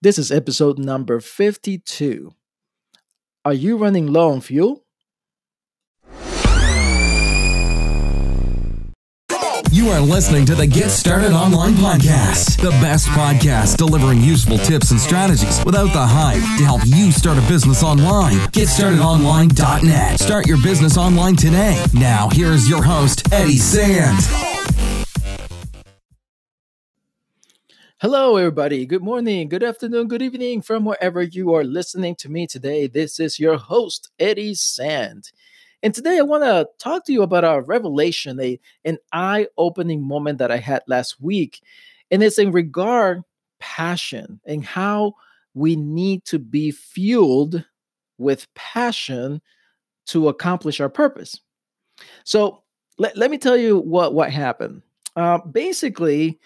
This is episode number 52. Are you running low on fuel? You are listening to the Get Started Online Podcast, the best podcast delivering useful tips and strategies without the hype to help you start a business online. GetStartedOnline.net. Start your business online today. Now, here's your host, Eddie Sand. Hello, everybody. Good morning, good afternoon, good evening from wherever you are listening to me today. This is your host, Eddie Sand. And today I want to talk to you about a revelation, a, an eye opening moment that I had last week. And it's in regard passion and how we need to be fueled with passion to accomplish our purpose. So let, let me tell you what, what happened. Uh, basically,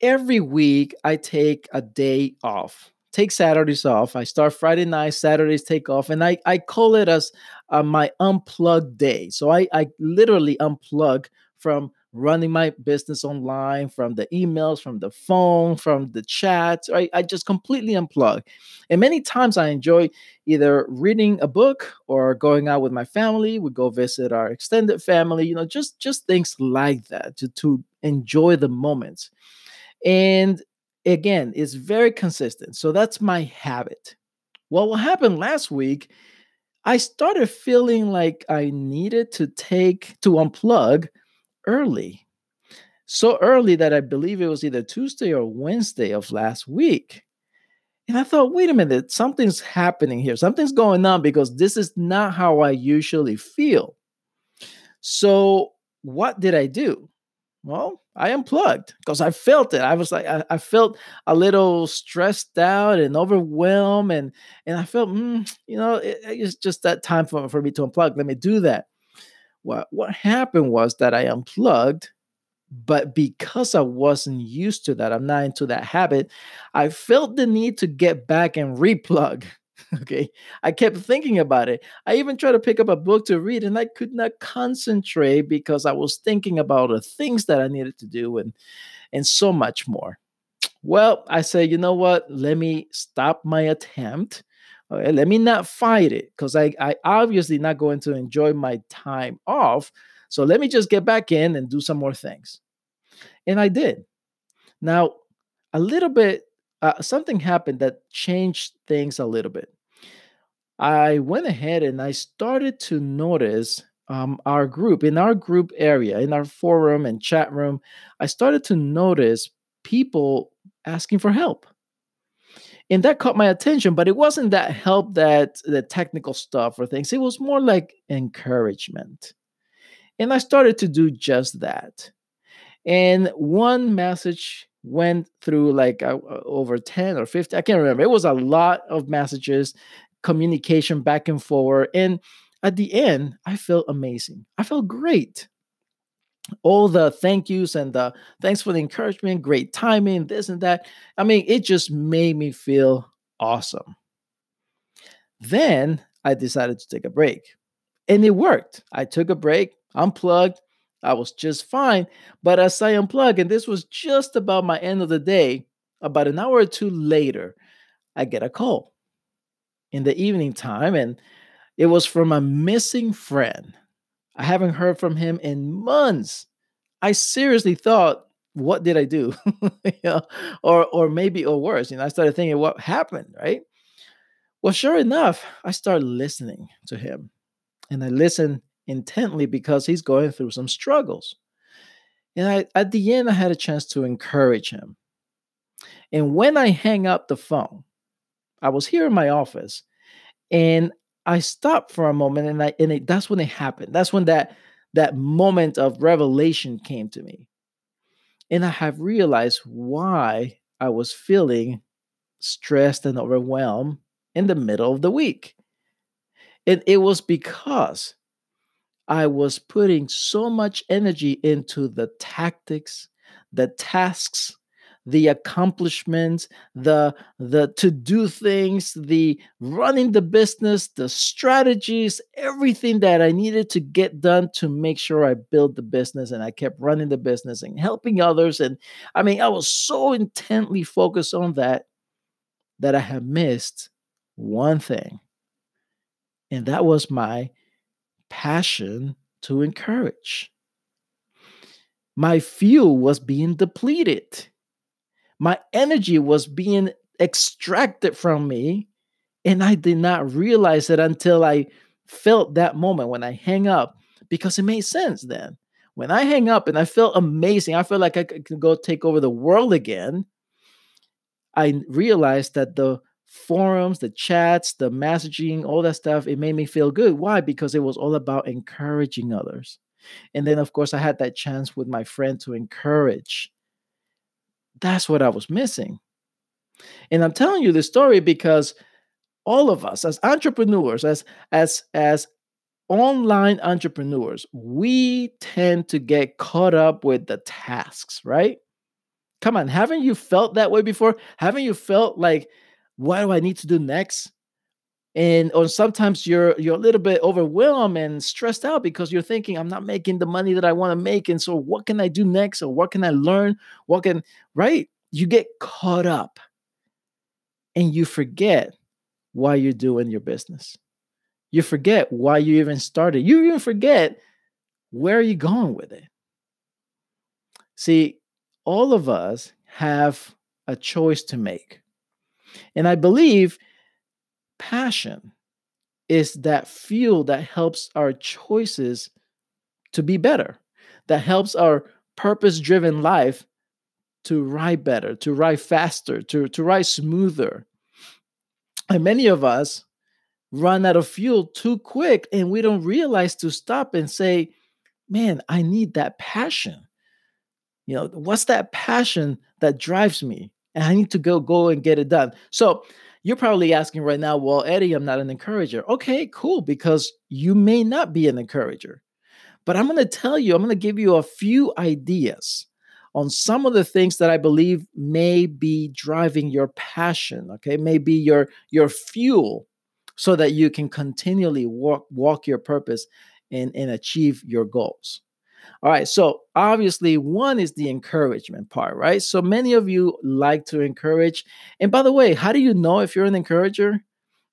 every week I take a day off take Saturdays off. I start Friday night, Saturdays take off, and I, I call it as uh, my unplugged day. So I, I literally unplug from running my business online, from the emails, from the phone, from the chats. I, I just completely unplug. And many times I enjoy either reading a book or going out with my family. We go visit our extended family, you know, just just things like that to, to enjoy the moments. And again, it's very consistent. So that's my habit. Well, what happened last week, I started feeling like I needed to take to unplug early. So early that I believe it was either Tuesday or Wednesday of last week. And I thought, wait a minute, something's happening here. Something's going on because this is not how I usually feel. So, what did I do? Well, I unplugged because I felt it. I was like, I, I, felt a little stressed out and overwhelmed, and and I felt, mm, you know, it, it's just that time for, for me to unplug. Let me do that. What what happened was that I unplugged, but because I wasn't used to that, I'm not into that habit. I felt the need to get back and replug. okay i kept thinking about it. I even tried to pick up a book to read and i could not concentrate because i was thinking about the things that i needed to do and and so much more. Well i said you know what? Let me stop my attempt okay, let me not fight it because I, I obviously not going to enjoy my time off so let me just get back in and do some more things. And i did. Now a little bit uh, something happened that changed things a little bit I went ahead and I started to notice um, our group, in our group area, in our forum and chat room, I started to notice people asking for help. And that caught my attention, but it wasn't that help that the technical stuff or things. It was more like encouragement. And I started to do just that. And one message went through like uh, over 10 or 50 i can't remember it was a lot of messages communication back and forward. And at the end, I felt amazing. I felt great. All the thank yous and the thanks for the encouragement, great timing, this and that. I mean, it just made me feel awesome. Then I decided to take a break. And it worked. I took a break, unplugged. I was just fine. But as I unplugged, and this was just about my end of the day, about an hour or two later, I get a call in the evening time, and it was from a missing friend. I haven't heard from him in months. I seriously thought, what did I do? or or maybe or worse. You know, I started thinking, what happened, right? Well, sure enough, I started listening to him. And I listened intently because he's going through some struggles. And I, at the end, I had a chance to encourage him. And when I hang up the phone, I was here in my office and I stopped for a moment and I and it, that's when it happened. That's when that that moment of revelation came to me. And I have realized why I was feeling stressed and overwhelmed in the middle of the week. And it was because I was putting so much energy into the tactics, the tasks, the accomplishments, the the to do things, the running the business, the strategies, everything that I needed to get done to make sure I built the business and I kept running the business and helping others. And I mean I was so intently focused on that that I had missed one thing, and that was my passion to encourage. My fuel was being depleted. My energy was being extracted from me. And I did not realize it until I felt that moment when I hang up because it made sense then. When I hang up and I felt amazing, I feel like I could go take over the world again. I realized that the forums, the chats, the messaging, all that stuff, it made me feel good. Why? Because it was all about encouraging others. And then, of course, I had that chance with my friend to encourage. That's what I was missing. And I'm telling you this story because all of us as entrepreneurs, as as as online entrepreneurs, we tend to get caught up with the tasks, right? Come on, haven't you felt that way before? Haven't you felt like, what do I need to do next? And or sometimes you're you're a little bit overwhelmed and stressed out because you're thinking, I'm not making the money that I want to make. And so what can I do next? Or what can I learn? What can right? You get caught up and you forget why you're doing your business. You forget why you even started. You even forget where are you going with it. See, all of us have a choice to make. And I believe passion is that fuel that helps our choices to be better, that helps our purpose driven life to ride better, to ride faster, to, to ride smoother. And many of us run out of fuel too quick and we don't realize to stop and say, man, I need that passion. You know, what's that passion that drives me? And I need to go go and get it done. So you're probably asking right now, well, Eddie, I'm not an encourager. Okay, cool, because you may not be an encourager. But I'm going to tell you, I'm going to give you a few ideas on some of the things that I believe may be driving your passion, okay, may be your your fuel so that you can continually walk walk your purpose and, and achieve your goals. All right, so obviously one is the encouragement part, right? So many of you like to encourage. And by the way, how do you know if you're an encourager?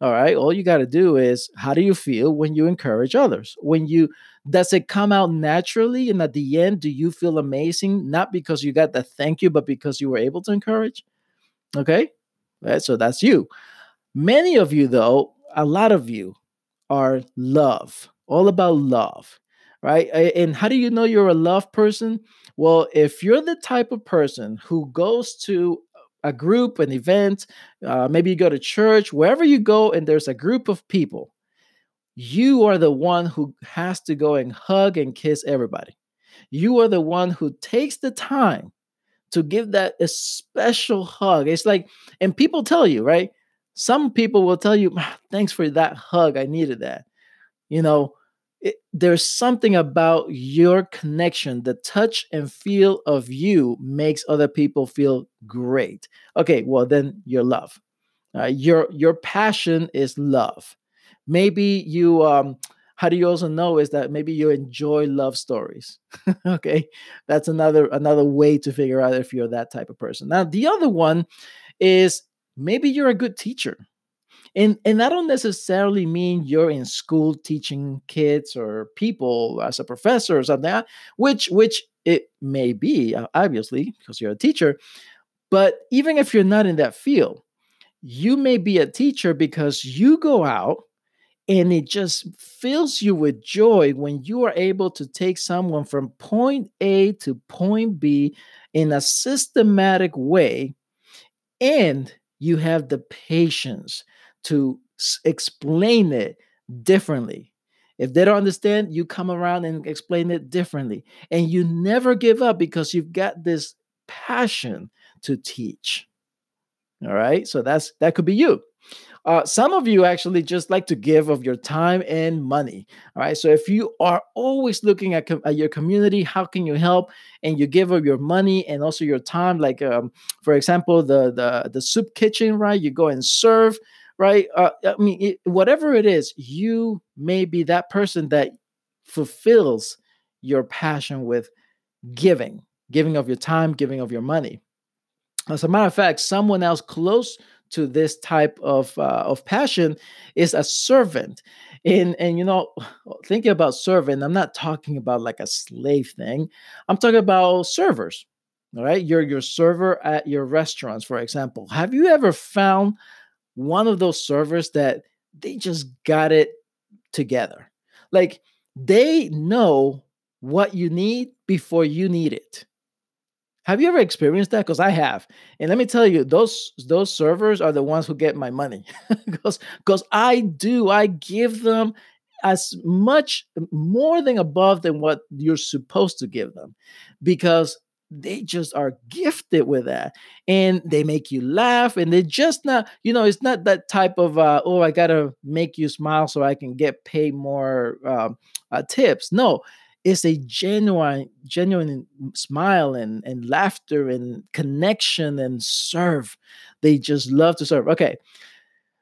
All right, all you got to do is how do you feel when you encourage others? When you does it come out naturally and at the end do you feel amazing not because you got the thank you but because you were able to encourage? Okay? Right, so that's you. Many of you though, a lot of you are love, all about love, right? And how do you know you're a love person? Well, if you're the type of person who goes to a group, an event, uh, maybe you go to church, wherever you go, and there's a group of people, you are the one who has to go and hug and kiss everybody. You are the one who takes the time to give that a special hug. It's like, and people tell you, right? Some people will tell you, thanks for that hug. I needed that. You know, it, there's something about your connection the touch and feel of you makes other people feel great. Okay well then your love uh, your your passion is love. Maybe you um how do you also know is that maybe you enjoy love stories okay? That's another another way to figure out if you're that type of person. Now the other one is maybe you're a good teacher and and that don't necessarily mean you're in school teaching kids or people as a professor or something which which it may be uh, obviously because you're a teacher. But even if you're not in that field you may be a teacher because you go out and it just fills you with joy when you are able to take someone from point A to point B in a systematic way and you have the patience to explain it differently. If they don't understand, you come around and explain it differently. And you never give up because you've got this passion to teach. All right. So that's that could be you. Uh, some of you actually just like to give of your time and money. All right. So if you are always looking at, com- at your community, how can you help? And you give of your money and also your time. Like, um, for example, the the the soup kitchen, right? You go and serve right? Uh, I mean, it, whatever it is, you may be that person that fulfills your passion with giving, giving of your time, giving of your money. As a matter of fact, someone else close to this type of uh, of passion is a servant and and you know thinking about servant i'm not talking about like a slave thing i'm talking about servers all right you're your server at your restaurants for example have you ever found one of those servers that they just got it together. Like they know what you need before you need it. Have you ever experienced that? Because I have, and let me tell you, those those servers are the ones who get my money. Because because I do, I give them as much more than above than what you're supposed to give them, because they just are gifted with that and they make you laugh and they're just not you know it's not that type of uh, oh i gotta make you smile so i can get paid more um, uh, tips. No it's a genuine genuine smile and, and laughter and connection and serve. They just love to serve. Okay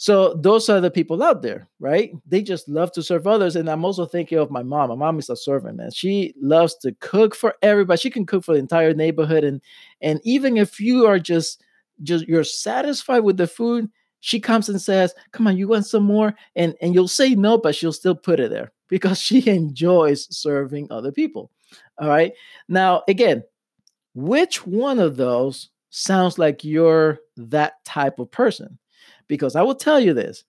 so those are the people out there right they just love to serve others and i'm also thinking of my mom my mom is a servant and she loves to cook for everybody she can cook for the entire neighborhood and and even if you are just just you're satisfied with the food she comes and says come on you want some more and and you'll say no but she'll still put it there because she enjoys serving other people. All right. Now, again, which one of those sounds like you're that type of person? Because I will tell you this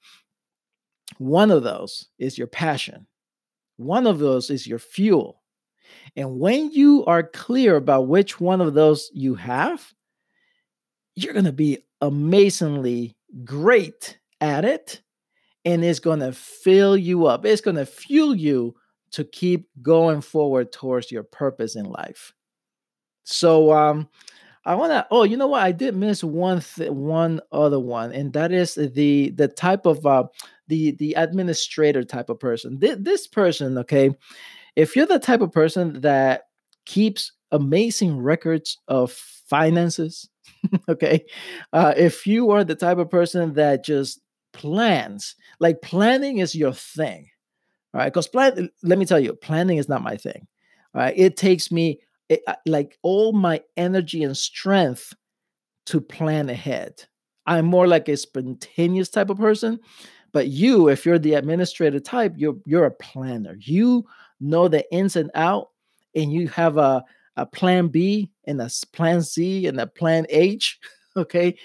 one of those is your passion, one of those is your fuel. And when you are clear about which one of those you have, you're going to be amazingly great at it and it's going to fill you up. It's going to fuel you to keep going forward towards your purpose in life. So um I want to oh, you know what? I did miss one th- one other one and that is the the type of uh the the administrator type of person. Th- this person, okay? If you're the type of person that keeps amazing records of finances, okay? Uh, if you are the type of person that just plans. Like planning is your thing, right? Because plan, let me tell you, planning is not my thing. Right? It takes me eh, like all my energy and strength to plan ahead. I'm more like a spontaneous type of person. But you, if you're the administrative type, you're you're a planner. You know the ins and out, and you have a, a plan B and a plan C and a plan H. Okay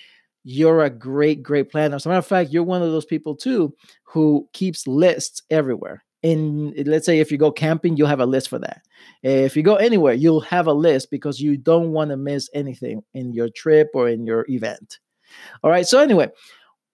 you're a great, great planner. As a matter of fact, you're one of those people too who keeps lists everywhere. And let's say if you go camping, you'll have a list for that. If you go anywhere, you'll have a list because you don't want to miss anything in your trip or in your event. All right. So anyway,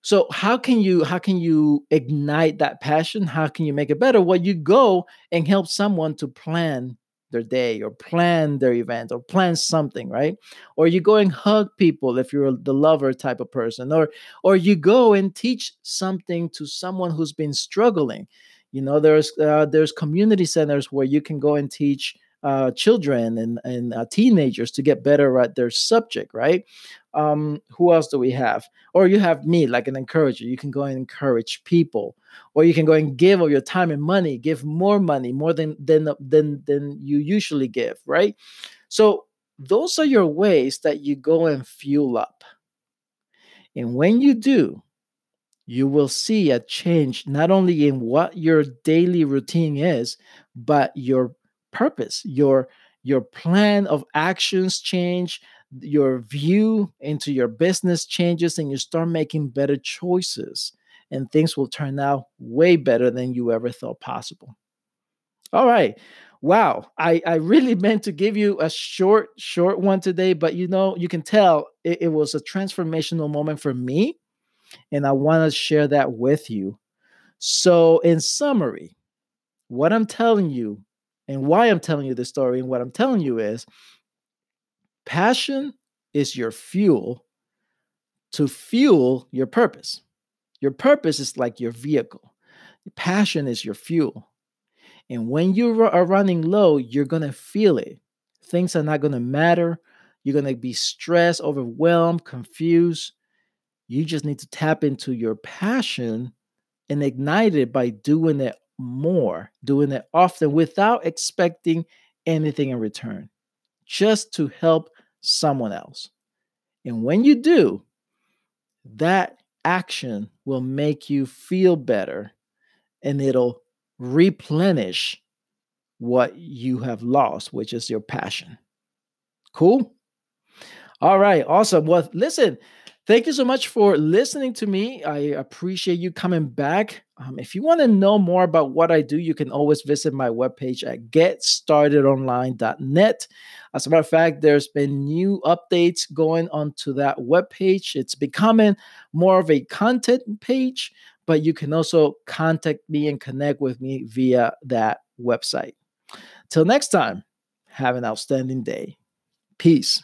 so how can you how can you ignite that passion? How can you make it better? Well, you go and help someone to plan their day or plan their event or plan something right or you go and hug people if you're the lover type of person or or you go and teach something to someone who's been struggling you know there's uh, there's community centers where you can go and teach uh, children and, and uh, teenagers to get better at their subject, right? Um, who else do we have? Or you have me, like an encourager. You can go and encourage people, or you can go and give of your time and money, give more money, more than than than than you usually give, right? So those are your ways that you go and fuel up. And when you do, you will see a change not only in what your daily routine is, but your purpose your your plan of actions change your view into your business changes and you start making better choices and things will turn out way better than you ever thought possible. All right. Wow. I i really meant to give you a short short one today but you know you can tell it, it was a transformational moment for me and i want to share that with you so in summary what i'm telling you and why I'm telling you this story and what I'm telling you is passion is your fuel to fuel your purpose. Your purpose is like your vehicle. Passion is your fuel. And when you are running low, you're going to feel it. Things are not going to matter. You're going to be stressed, overwhelmed, confused. You just need to tap into your passion and ignite it by doing it more, doing it often without expecting anything in return, just to help someone else. And when you do, that action will make you feel better and it'll replenish what you have lost, which is your passion. Cool? All right, awesome. Well, listen, thank you so much for listening to me. I appreciate you coming back. Um, if you want to know more about what I do, you can always visit my webpage at getstartedonline.net. As a matter of fact, there's been new updates going onto that webpage. It's becoming more of a content page, but you can also contact me and connect with me via that website. Till next time, have an outstanding day. Peace.